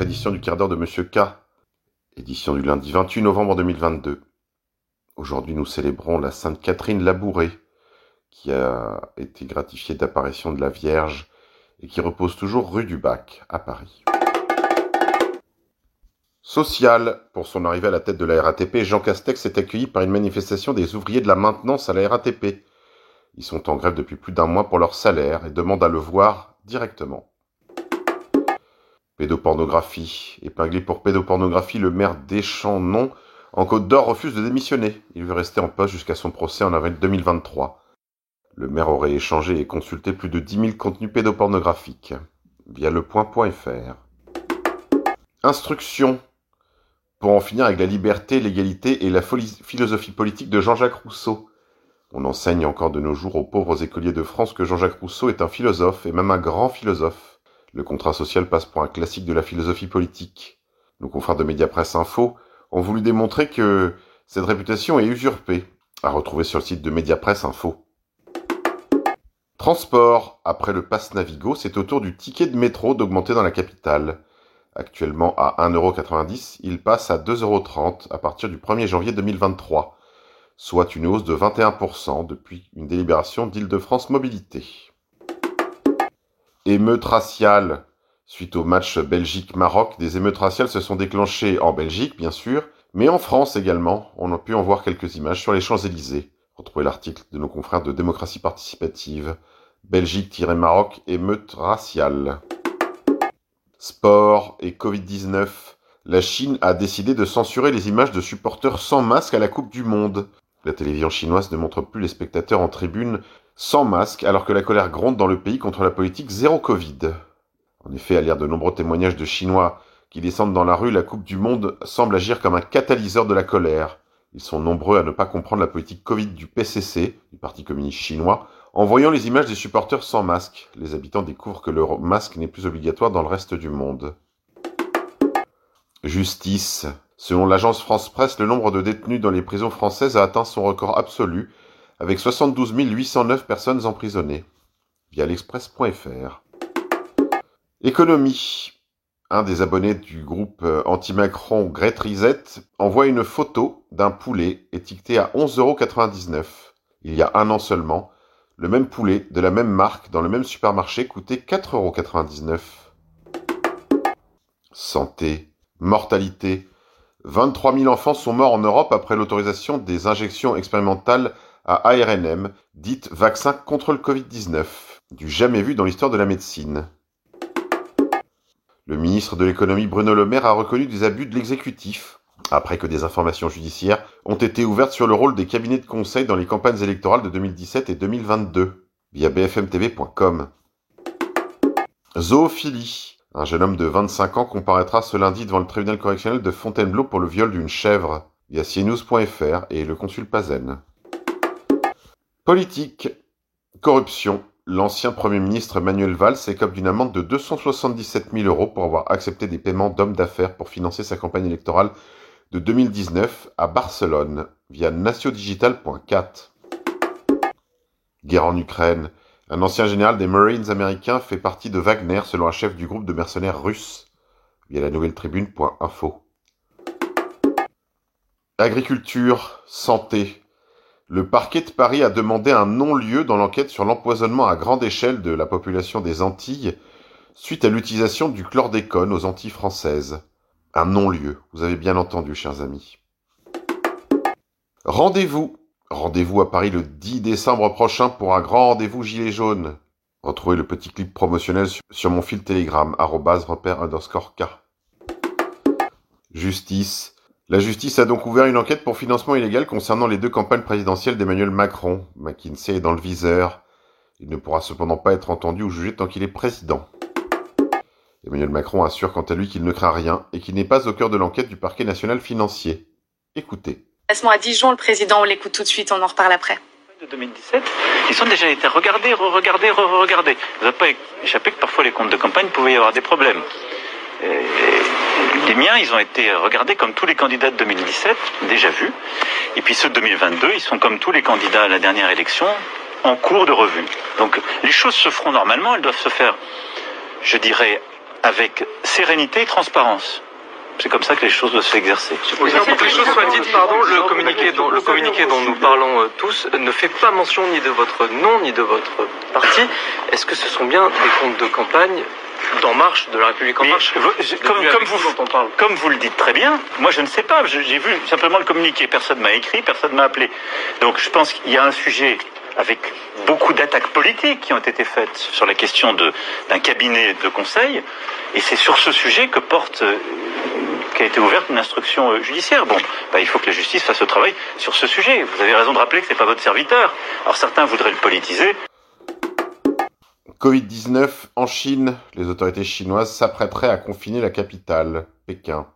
édition du quart d'heure de Monsieur K. Édition du lundi 28 novembre 2022. Aujourd'hui nous célébrons la Sainte Catherine Labourée, qui a été gratifiée d'apparition de la Vierge et qui repose toujours rue du Bac, à Paris. Social. Pour son arrivée à la tête de la RATP, Jean Castex est accueilli par une manifestation des ouvriers de la maintenance à la RATP. Ils sont en grève depuis plus d'un mois pour leur salaire et demandent à le voir directement. Pédopornographie. Épinglé pour pédopornographie, le maire Deschamps-Non en Côte d'Or refuse de démissionner. Il veut rester en poste jusqu'à son procès en avril 2023. Le maire aurait échangé et consulté plus de 10 000 contenus pédopornographiques via lepoint.fr. Instruction. Pour en finir avec la liberté, l'égalité et la philosophie politique de Jean-Jacques Rousseau. On enseigne encore de nos jours aux pauvres écoliers de France que Jean-Jacques Rousseau est un philosophe et même un grand philosophe. Le contrat social passe pour un classique de la philosophie politique. Nos confrères de Mediapresse Info ont voulu démontrer que cette réputation est usurpée. À retrouver sur le site de Mediapresse Info. Transport. Après le pass Navigo, c'est au tour du ticket de métro d'augmenter dans la capitale. Actuellement à 1,90€, il passe à 2,30€ à partir du 1er janvier 2023 soit une hausse de 21% depuis une délibération d'Île-de-France Mobilité. Émeute raciale. Suite au match Belgique-Maroc, des émeutes raciales se sont déclenchées en Belgique, bien sûr, mais en France également. On a pu en voir quelques images sur les Champs-Élysées. Retrouvez l'article de nos confrères de démocratie participative. Belgique-Maroc, émeute raciale. Sport et Covid-19. La Chine a décidé de censurer les images de supporters sans masque à la Coupe du Monde. La télévision chinoise ne montre plus les spectateurs en tribune sans masque alors que la colère gronde dans le pays contre la politique zéro Covid. En effet, à lire de nombreux témoignages de Chinois qui descendent dans la rue, la Coupe du Monde semble agir comme un catalyseur de la colère. Ils sont nombreux à ne pas comprendre la politique Covid du PCC, du Parti communiste chinois, en voyant les images des supporters sans masque. Les habitants découvrent que le masque n'est plus obligatoire dans le reste du monde. Justice. Selon l'agence France Presse, le nombre de détenus dans les prisons françaises a atteint son record absolu, avec 72 809 personnes emprisonnées. Via l'express.fr. Économie. Un des abonnés du groupe euh, anti-Macron Great Reset envoie une photo d'un poulet étiqueté à 11,99€. Il y a un an seulement, le même poulet de la même marque dans le même supermarché coûtait 4,99€. Santé, mortalité, 23 000 enfants sont morts en Europe après l'autorisation des injections expérimentales à ARNM, dites vaccin contre le Covid-19, du jamais vu dans l'histoire de la médecine. Le ministre de l'économie Bruno Le Maire a reconnu des abus de l'exécutif, après que des informations judiciaires ont été ouvertes sur le rôle des cabinets de conseil dans les campagnes électorales de 2017 et 2022, via bfmtv.com. Zoophilie. Un jeune homme de 25 ans comparaîtra ce lundi devant le tribunal correctionnel de Fontainebleau pour le viol d'une chèvre, via cnews.fr et le consul Pazen. Politique. Corruption. L'ancien Premier ministre Manuel Valls écope d'une amende de 277 000 euros pour avoir accepté des paiements d'hommes d'affaires pour financer sa campagne électorale de 2019 à Barcelone via naciodigital.cat. Guerre en Ukraine. Un ancien général des Marines américains fait partie de Wagner selon un chef du groupe de mercenaires russes, via la nouvelle tribune.info. Agriculture, santé. Le parquet de Paris a demandé un non-lieu dans l'enquête sur l'empoisonnement à grande échelle de la population des Antilles suite à l'utilisation du chlordécone aux Antilles françaises. Un non-lieu, vous avez bien entendu, chers amis. Rendez-vous Rendez-vous à Paris le 10 décembre prochain pour un grand rendez-vous gilet jaune. Retrouvez le petit clip promotionnel sur mon fil Telegram, repère. Justice. La justice a donc ouvert une enquête pour financement illégal concernant les deux campagnes présidentielles d'Emmanuel Macron. McKinsey est dans le viseur. Il ne pourra cependant pas être entendu ou jugé tant qu'il est président. Emmanuel Macron assure quant à lui qu'il ne craint rien et qu'il n'est pas au cœur de l'enquête du parquet national financier. Écoutez. À Dijon, le président, on l'écoute tout de suite, on en reparle après. De 2017, ils ont déjà été regardés, re-regardés, re-regardés. Vous n'avez pas échappé que parfois les comptes de campagne pouvaient y avoir des problèmes. les miens, ils ont été regardés comme tous les candidats de 2017, déjà vus. Et puis ceux de 2022, ils sont comme tous les candidats à la dernière élection, en cours de revue. Donc les choses se feront normalement, elles doivent se faire, je dirais, avec sérénité et transparence. C'est comme ça que les choses doivent s'exercer. pour que les choses soient dites, pardon, le communiqué dont, le communiqué dont nous parlons euh, tous ne fait pas mention ni de votre nom ni de votre parti. Est-ce que ce sont bien des comptes de campagne d'En Marche, de la République En Marche? comme, vous, comme vous le dites très bien, moi je ne sais pas, j'ai vu simplement le communiqué, personne m'a écrit, personne m'a appelé. Donc je pense qu'il y a un sujet avec beaucoup d'attaques politiques qui ont été faites sur la question d'un cabinet de conseil, et c'est sur ce sujet que porte euh, qu'a été ouverte une instruction euh, judiciaire. Bon, bah, il faut que la justice fasse le travail sur ce sujet. Vous avez raison de rappeler que c'est pas votre serviteur. Alors certains voudraient le politiser. Covid-19 en Chine, les autorités chinoises s'apprêteraient à confiner la capitale, Pékin.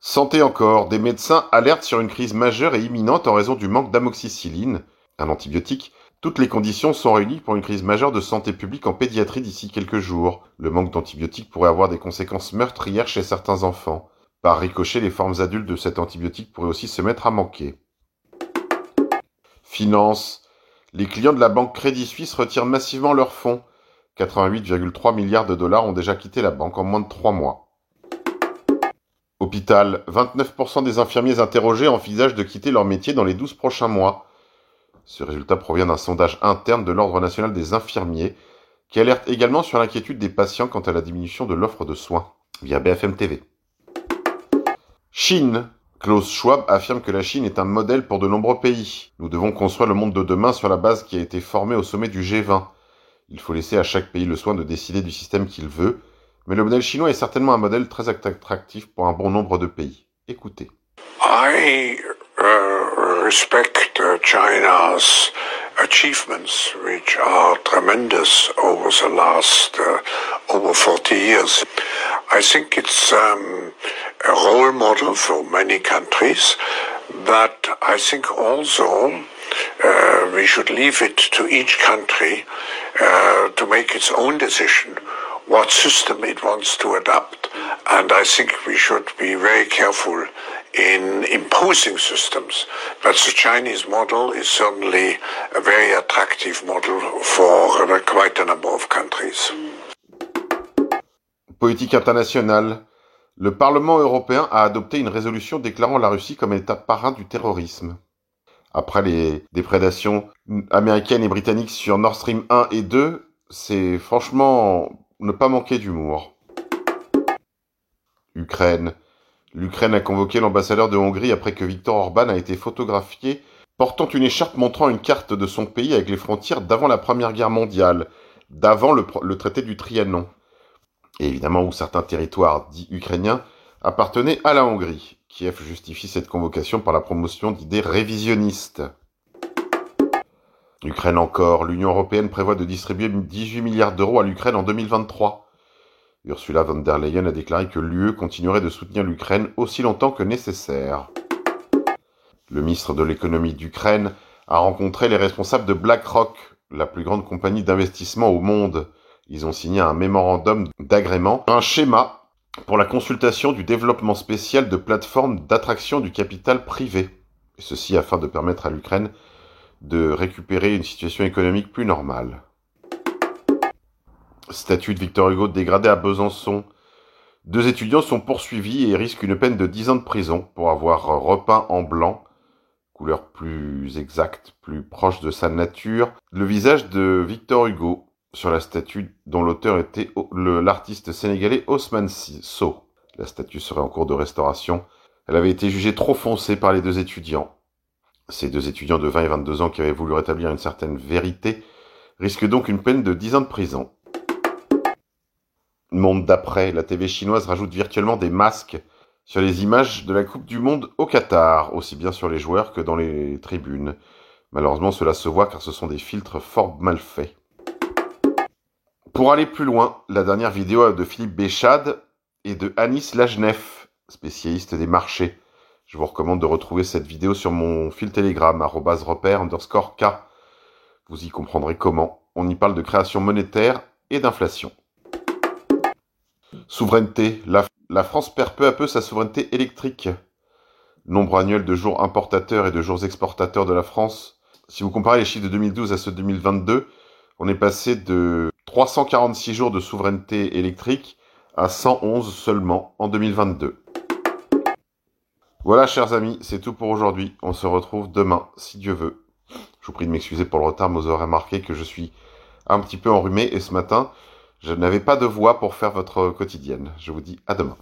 Santé encore, des médecins alertent sur une crise majeure et imminente en raison du manque d'amoxicilline, un antibiotique. Toutes les conditions sont réunies pour une crise majeure de santé publique en pédiatrie d'ici quelques jours. Le manque d'antibiotiques pourrait avoir des conséquences meurtrières chez certains enfants. Par ricochet, les formes adultes de cet antibiotique pourraient aussi se mettre à manquer. Finance. Les clients de la banque Crédit Suisse retirent massivement leurs fonds. 88,3 milliards de dollars ont déjà quitté la banque en moins de trois mois. Hôpital, 29% des infirmiers interrogés envisagent de quitter leur métier dans les 12 prochains mois. Ce résultat provient d'un sondage interne de l'Ordre national des infirmiers, qui alerte également sur l'inquiétude des patients quant à la diminution de l'offre de soins, via BFM TV. Chine. Klaus Schwab affirme que la Chine est un modèle pour de nombreux pays. Nous devons construire le monde de demain sur la base qui a été formée au sommet du G20. Il faut laisser à chaque pays le soin de décider du système qu'il veut, mais le modèle chinois est certainement un modèle très attractif pour un bon nombre de pays. Écoutez. Respect uh, China's achievements, which are tremendous over the last uh, over 40 years. I think it's um, a role model for many countries, but I think also uh, we should leave it to each country uh, to make its own decision what system it wants to adopt. And I think we should be very careful in imposing systems. But the Chinese model is certainly a very attractive model for quite a number of countries. Politique internationale. Le Parlement européen a adopté une résolution déclarant la Russie comme état parrain du terrorisme. Après les déprédations américaines et britanniques sur Nord Stream 1 et 2, c'est franchement ne pas manquer d'humour. Ukraine. L'Ukraine a convoqué l'ambassadeur de Hongrie après que Viktor Orban a été photographié portant une écharpe montrant une carte de son pays avec les frontières d'avant la Première Guerre mondiale, d'avant le, traité du Trianon, et évidemment où certains territoires dits ukrainiens appartenaient à la Hongrie. Kiev justifie cette convocation par la promotion d'idées révisionnistes. L'Ukraine encore. L'Union européenne prévoit de distribuer 18 milliards d'euros à l'Ukraine en 2023. Ursula von der Leyen a déclaré que l'UE continuerait de soutenir l'Ukraine aussi longtemps que nécessaire. Le ministre de l'économie d'Ukraine a rencontré les responsables de BlackRock, la plus grande compagnie d'investissement au monde. Ils ont signé un mémorandum d'agrément, un schéma pour la consultation du développement spécial de plateformes d'attraction du capital privé. Ceci afin de permettre à l'Ukraine de récupérer une situation économique plus normale. Statut de Victor Hugo dégradé à Besançon. Deux étudiants sont poursuivis et risquent une peine de 10 ans de prison pour avoir repeint en blanc, couleur plus exacte, plus proche de sa nature, le visage de Victor Hugo sur la statue dont l'auteur était l'artiste sénégalais Osman So. La statue serait en cours de restauration. Elle avait été jugée trop foncée par les deux étudiants. Ces deux étudiants de 20 et 22 ans qui avaient voulu rétablir une certaine vérité risquent donc une peine de 10 ans de prison. Monde d'après, la TV chinoise rajoute virtuellement des masques sur les images de la Coupe du Monde au Qatar, aussi bien sur les joueurs que dans les tribunes. Malheureusement, cela se voit car ce sont des filtres fort mal faits. Pour aller plus loin, la dernière vidéo de Philippe Béchade et de Anis Lajnef, spécialiste des marchés. Je vous recommande de retrouver cette vidéo sur mon fil Telegram, repère underscore K. Vous y comprendrez comment. On y parle de création monétaire et d'inflation. Souveraineté. La, France perd peu à peu sa souveraineté électrique. Nombre annuel de jours importateurs et de jours exportateurs de la France. Si vous comparez les chiffres de 2012 à ceux de 2022, on est passé de 346 jours de souveraineté électrique à 111 seulement en 2022. Voilà, chers amis, c'est tout pour aujourd'hui. On se retrouve demain, si Dieu veut. Je vous prie de m'excuser pour le retard, mais vous aurez remarqué que je suis un petit peu enrhumé et ce matin, je n'avais pas de voix pour faire votre quotidienne. Je vous dis à demain.